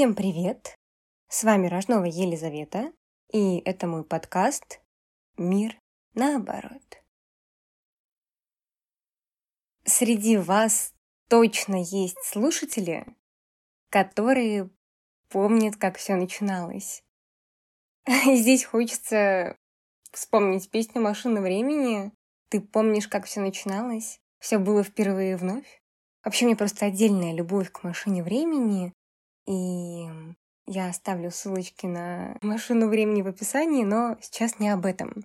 Всем привет! С вами Рожнова Елизавета, и это мой подкаст «Мир наоборот». Среди вас точно есть слушатели, которые помнят, как все начиналось. Здесь хочется вспомнить песню «Машина времени». Ты помнишь, как все начиналось? Все было впервые вновь? Вообще, мне просто отдельная любовь к машине времени, и я оставлю ссылочки на машину времени в описании, но сейчас не об этом.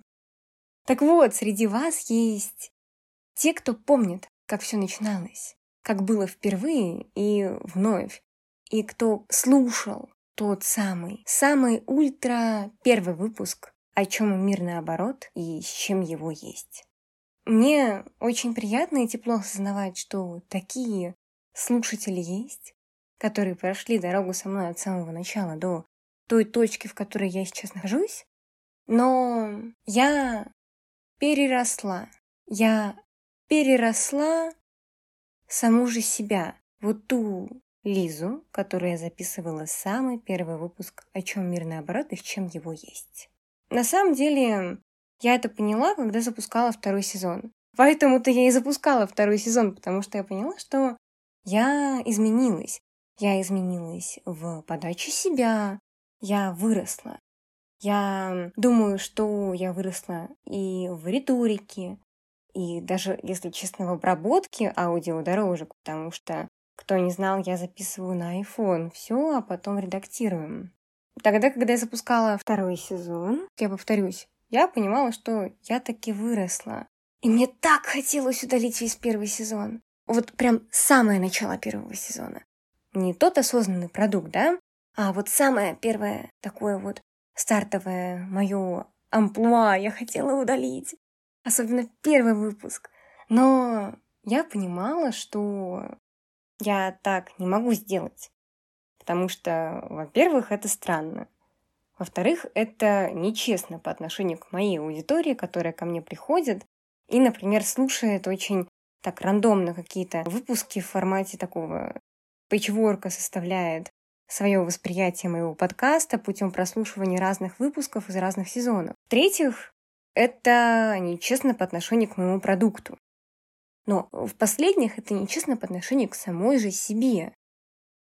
Так вот, среди вас есть те, кто помнит, как все начиналось, как было впервые и вновь, и кто слушал тот самый, самый ультра первый выпуск «О чем мир наоборот» и с чем его есть. Мне очень приятно и тепло осознавать, что такие слушатели есть, которые прошли дорогу со мной от самого начала до той точки, в которой я сейчас нахожусь. Но я переросла. Я переросла саму же себя. Вот ту Лизу, которую я записывала самый первый выпуск «О чем мир наоборот и в чем его есть». На самом деле, я это поняла, когда запускала второй сезон. Поэтому-то я и запускала второй сезон, потому что я поняла, что я изменилась. Я изменилась в подаче себя, я выросла. Я думаю, что я выросла и в риторике, и даже, если честно, в обработке аудиодорожек, потому что, кто не знал, я записываю на iPhone все, а потом редактируем. Тогда, когда я запускала второй сезон, я повторюсь, я понимала, что я таки выросла. И мне так хотелось удалить весь первый сезон. Вот прям самое начало первого сезона не тот осознанный продукт, да, а вот самое первое такое вот стартовое мое амплуа я хотела удалить. Особенно первый выпуск. Но я понимала, что я так не могу сделать. Потому что, во-первых, это странно. Во-вторых, это нечестно по отношению к моей аудитории, которая ко мне приходит и, например, слушает очень так рандомно какие-то выпуски в формате такого Пейчворка составляет свое восприятие моего подкаста путем прослушивания разных выпусков из разных сезонов. В-третьих, это нечестно по отношению к моему продукту. Но в последних это нечестно по отношению к самой же себе,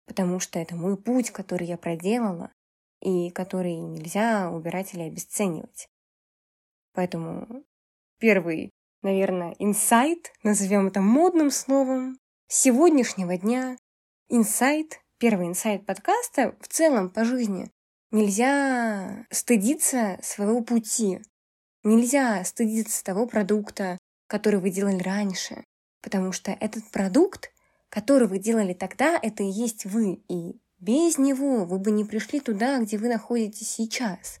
потому что это мой путь, который я проделала, и который нельзя убирать или обесценивать. Поэтому первый, наверное, инсайт, назовем это модным словом, сегодняшнего дня инсайт, первый инсайт подкаста в целом по жизни. Нельзя стыдиться своего пути. Нельзя стыдиться того продукта, который вы делали раньше. Потому что этот продукт, который вы делали тогда, это и есть вы. И без него вы бы не пришли туда, где вы находитесь сейчас.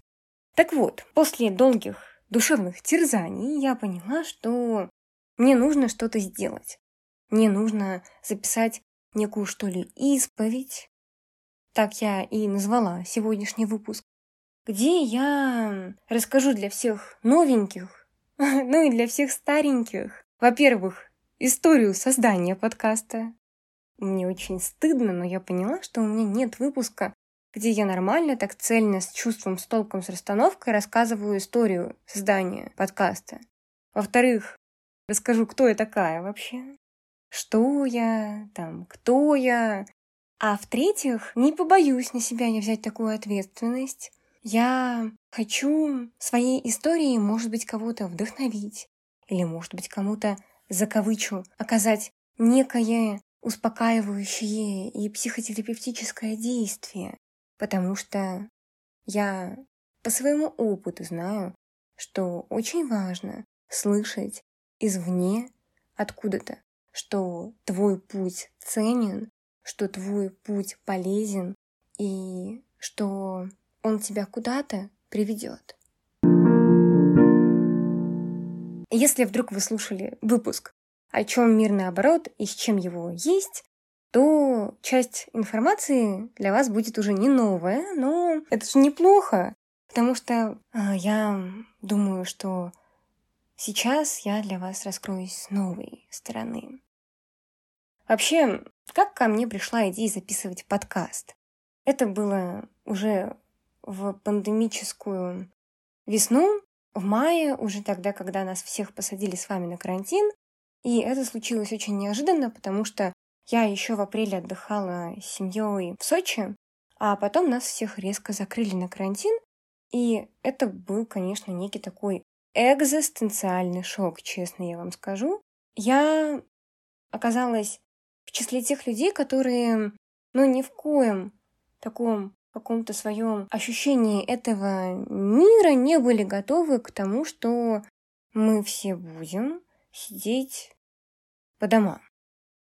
Так вот, после долгих душевных терзаний я поняла, что мне нужно что-то сделать. Мне нужно записать некую, что ли, исповедь, так я и назвала сегодняшний выпуск, где я расскажу для всех новеньких, ну и для всех стареньких, во-первых, историю создания подкаста. Мне очень стыдно, но я поняла, что у меня нет выпуска, где я нормально, так цельно, с чувством, с толком, с расстановкой рассказываю историю создания подкаста. Во-вторых, расскажу, кто я такая вообще что я, там, кто я. А в-третьих, не побоюсь на себя не взять такую ответственность. Я хочу своей историей, может быть, кого-то вдохновить. Или, может быть, кому-то, закавычу, оказать некое успокаивающее и психотерапевтическое действие. Потому что я по своему опыту знаю, что очень важно слышать извне откуда-то что твой путь ценен, что твой путь полезен и что он тебя куда-то приведет. Если вдруг вы слушали выпуск о чем мир наоборот и с чем его есть, то часть информации для вас будет уже не новая, но это же неплохо, потому что э, я думаю, что сейчас я для вас раскроюсь с новой стороны. Вообще, как ко мне пришла идея записывать подкаст? Это было уже в пандемическую весну, в мае, уже тогда, когда нас всех посадили с вами на карантин. И это случилось очень неожиданно, потому что я еще в апреле отдыхала с семьей в Сочи, а потом нас всех резко закрыли на карантин. И это был, конечно, некий такой экзистенциальный шок, честно я вам скажу. Я оказалась в числе тех людей, которые, ну, ни в коем таком каком-то своем ощущении этого мира не были готовы к тому, что мы все будем сидеть по домам,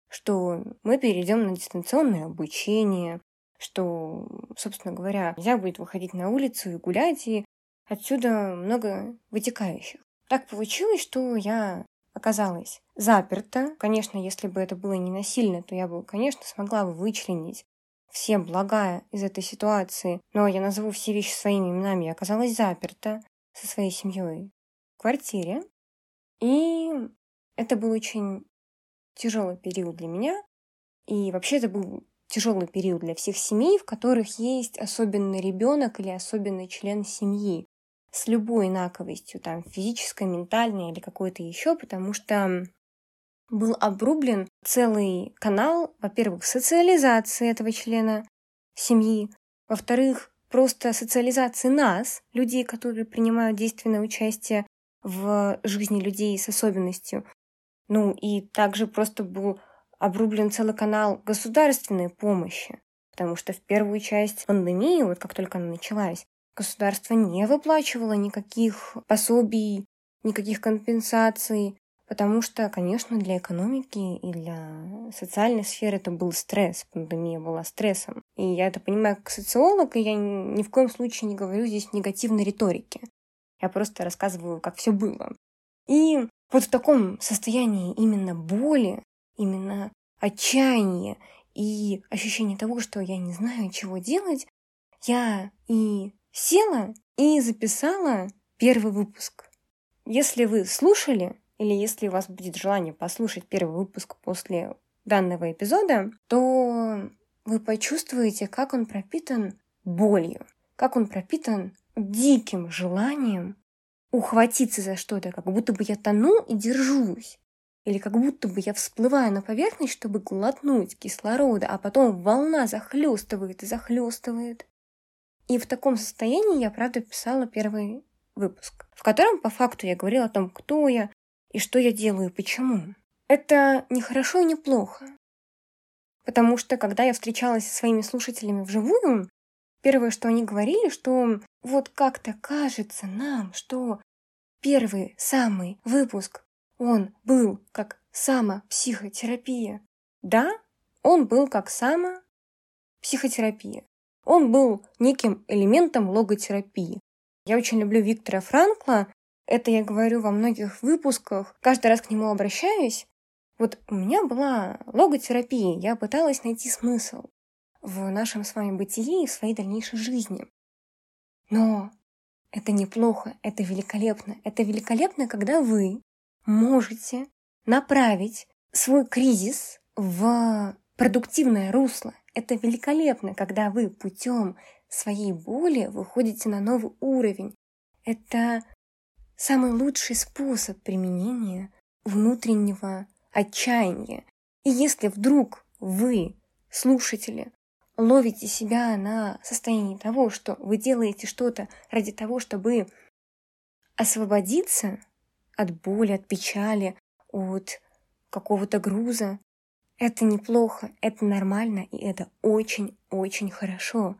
что мы перейдем на дистанционное обучение, что, собственно говоря, нельзя будет выходить на улицу и гулять, и отсюда много вытекающих. Так получилось, что я оказалась заперта. Конечно, если бы это было не насильно, то я бы, конечно, смогла бы вычленить все блага из этой ситуации, но я назову все вещи своими именами. Я оказалась заперта со своей семьей в квартире. И это был очень тяжелый период для меня. И вообще это был тяжелый период для всех семей, в которых есть особенный ребенок или особенный член семьи с любой инаковостью, там, физической, ментальной или какой-то еще, потому что был обрублен целый канал, во-первых, социализации этого члена семьи, во-вторых, просто социализации нас, людей, которые принимают действенное участие в жизни людей с особенностью. Ну и также просто был обрублен целый канал государственной помощи, потому что в первую часть пандемии, вот как только она началась, государство не выплачивало никаких пособий, никаких компенсаций, потому что, конечно, для экономики и для социальной сферы это был стресс, пандемия была стрессом. И я это понимаю как социолог, и я ни в коем случае не говорю здесь негативной риторики. Я просто рассказываю, как все было. И вот в таком состоянии именно боли, именно отчаяния и ощущения того, что я не знаю, чего делать, я и села и записала первый выпуск. Если вы слушали, или если у вас будет желание послушать первый выпуск после данного эпизода, то вы почувствуете, как он пропитан болью, как он пропитан диким желанием ухватиться за что-то, как будто бы я тону и держусь. Или как будто бы я всплываю на поверхность, чтобы глотнуть кислорода, а потом волна захлестывает и захлестывает. И в таком состоянии я, правда, писала первый выпуск, в котором по факту я говорила о том, кто я и что я делаю, почему. Это не хорошо и не плохо. Потому что, когда я встречалась со своими слушателями вживую, первое, что они говорили, что вот как-то кажется нам, что первый самый выпуск, он был как самопсихотерапия. Да, он был как самопсихотерапия. Он был неким элементом логотерапии. Я очень люблю Виктора Франкла. Это я говорю во многих выпусках. Каждый раз к нему обращаюсь. Вот у меня была логотерапия. Я пыталась найти смысл в нашем с вами бытии и в своей дальнейшей жизни. Но это неплохо, это великолепно. Это великолепно, когда вы можете направить свой кризис в продуктивное русло. Это великолепно, когда вы путем своей боли выходите на новый уровень. Это самый лучший способ применения внутреннего отчаяния. И если вдруг вы, слушатели, ловите себя на состоянии того, что вы делаете что-то ради того, чтобы освободиться от боли, от печали, от какого-то груза, это неплохо, это нормально, и это очень-очень хорошо.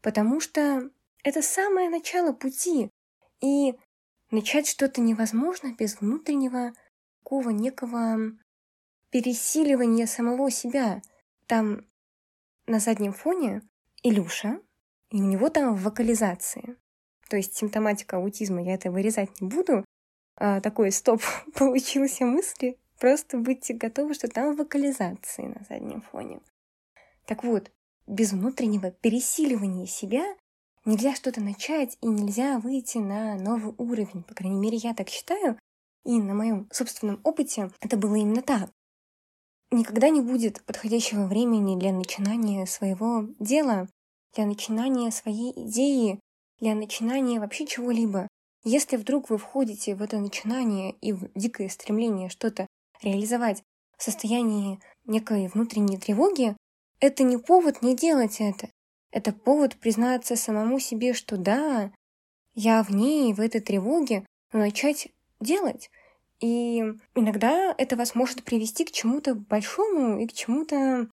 Потому что это самое начало пути. И начать что-то невозможно без внутреннего такого некого пересиливания самого себя. Там на заднем фоне Илюша, и у него там вокализации. То есть симптоматика аутизма, я это вырезать не буду. А, такой стоп получился мысли. Просто будьте готовы, что там вокализации на заднем фоне. Так вот, без внутреннего пересиливания себя нельзя что-то начать и нельзя выйти на новый уровень. По крайней мере, я так считаю. И на моем собственном опыте это было именно так. Никогда не будет подходящего времени для начинания своего дела, для начинания своей идеи, для начинания вообще чего-либо. Если вдруг вы входите в это начинание и в дикое стремление что-то реализовать в состоянии некой внутренней тревоги, это не повод не делать это. Это повод признаться самому себе, что да, я в ней, в этой тревоге, но начать делать. И иногда это вас может привести к чему-то большому и к чему-то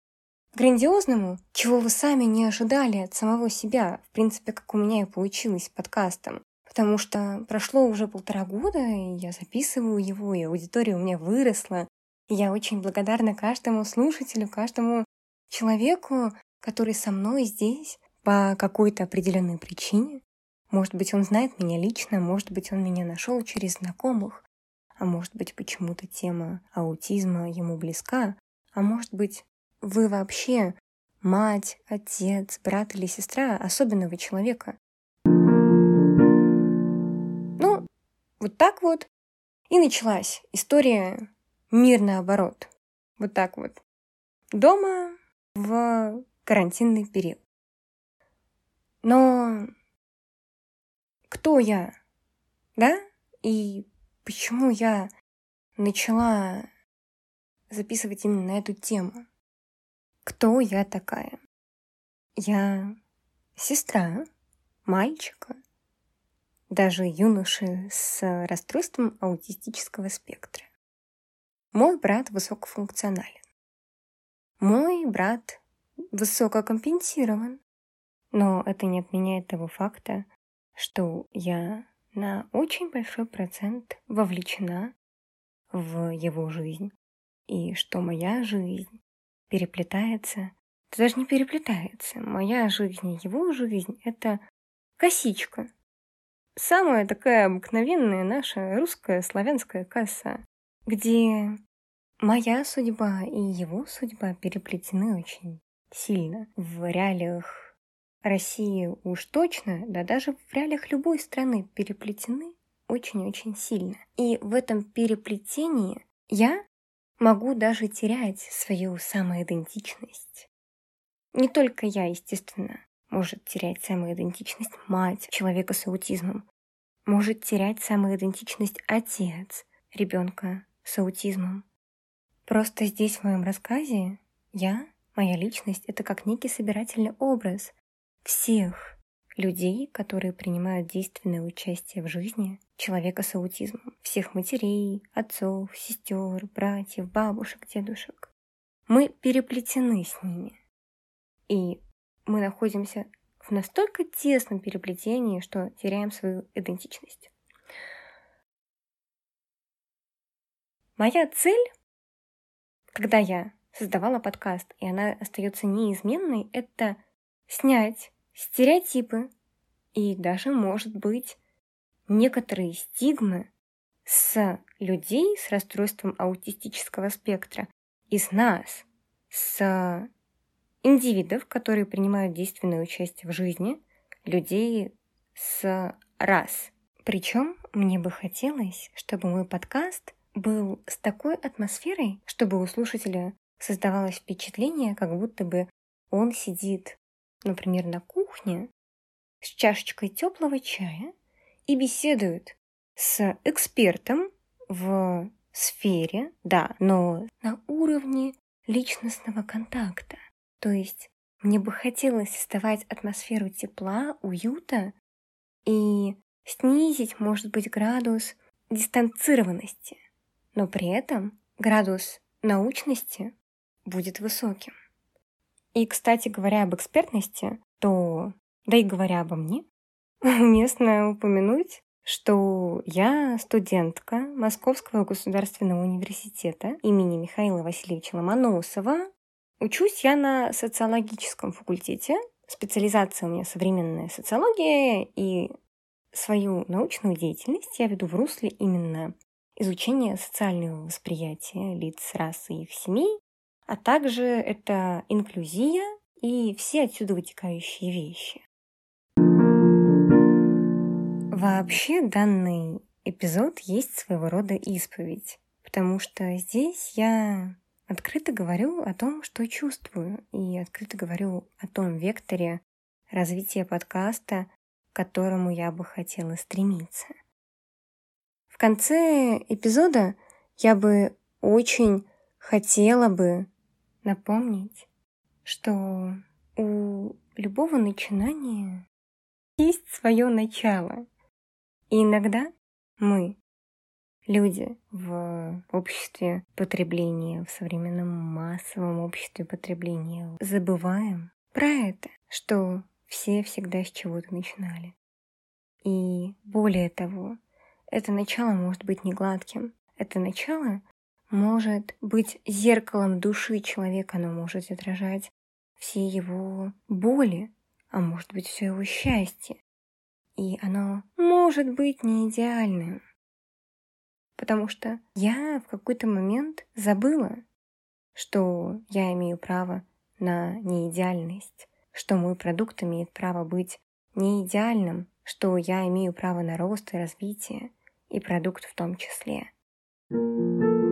грандиозному, чего вы сами не ожидали от самого себя. В принципе, как у меня и получилось с подкастом. Потому что прошло уже полтора года, и я записываю его, и аудитория у меня выросла. И я очень благодарна каждому слушателю, каждому человеку, который со мной здесь по какой-то определенной причине. Может быть, он знает меня лично, может быть, он меня нашел через знакомых, а может быть, почему-то тема аутизма ему близка, а может быть, вы вообще мать, отец, брат или сестра особенного человека. Вот так вот и началась история «Мир наоборот». Вот так вот. Дома в карантинный период. Но кто я? Да? И почему я начала записывать именно эту тему? Кто я такая? Я сестра мальчика, даже юноши с расстройством аутистического спектра. Мой брат высокофункционален. Мой брат высококомпенсирован. Но это не отменяет того факта, что я на очень большой процент вовлечена в его жизнь, и что моя жизнь переплетается, даже не переплетается, моя жизнь и его жизнь — это косичка. Самая такая обыкновенная наша русская славянская коса, где моя судьба и его судьба переплетены очень сильно в реалиях России уж точно, да даже в реалиях любой страны переплетены очень-очень сильно. И в этом переплетении я могу даже терять свою самоидентичность. Не только я, естественно, может терять самоидентичность мать человека с аутизмом, может терять самоидентичность отец ребенка с аутизмом. Просто здесь в моем рассказе я, моя личность, это как некий собирательный образ всех людей, которые принимают действенное участие в жизни человека с аутизмом. Всех матерей, отцов, сестер, братьев, бабушек, дедушек. Мы переплетены с ними. И мы находимся в настолько тесном переплетении, что теряем свою идентичность. Моя цель, когда я создавала подкаст, и она остается неизменной, это снять стереотипы и даже, может быть, некоторые стигмы с людей с расстройством аутистического спектра, из нас, с индивидов, которые принимают действенное участие в жизни, людей с рас. Причем мне бы хотелось, чтобы мой подкаст был с такой атмосферой, чтобы у слушателя создавалось впечатление, как будто бы он сидит например, на кухне с чашечкой теплого чая и беседуют с экспертом в сфере, да, но на уровне личностного контакта. То есть мне бы хотелось создавать атмосферу тепла, уюта и снизить, может быть, градус дистанцированности, но при этом градус научности будет высоким. И, кстати говоря об экспертности, то, да и говоря обо мне, уместно упомянуть, что я студентка Московского государственного университета имени Михаила Васильевича Ломоносова. Учусь я на социологическом факультете. Специализация у меня современная социология, и свою научную деятельность я веду в русле именно изучения социального восприятия лиц, рас и их семей, а также это инклюзия и все отсюда вытекающие вещи. Вообще данный эпизод есть своего рода исповедь, потому что здесь я открыто говорю о том, что чувствую, и открыто говорю о том векторе развития подкаста, к которому я бы хотела стремиться. В конце эпизода я бы очень хотела бы напомнить, что у любого начинания есть свое начало. И иногда мы, люди в обществе потребления, в современном массовом обществе потребления, забываем про это, что все всегда с чего-то начинали. И более того, это начало может быть не гладким. Это начало может быть зеркалом души человека, оно может отражать все его боли, а может быть все его счастье. И оно может быть не идеальным. Потому что я в какой-то момент забыла, что я имею право на неидеальность, что мой продукт имеет право быть не идеальным, что я имею право на рост и развитие, и продукт в том числе. thank you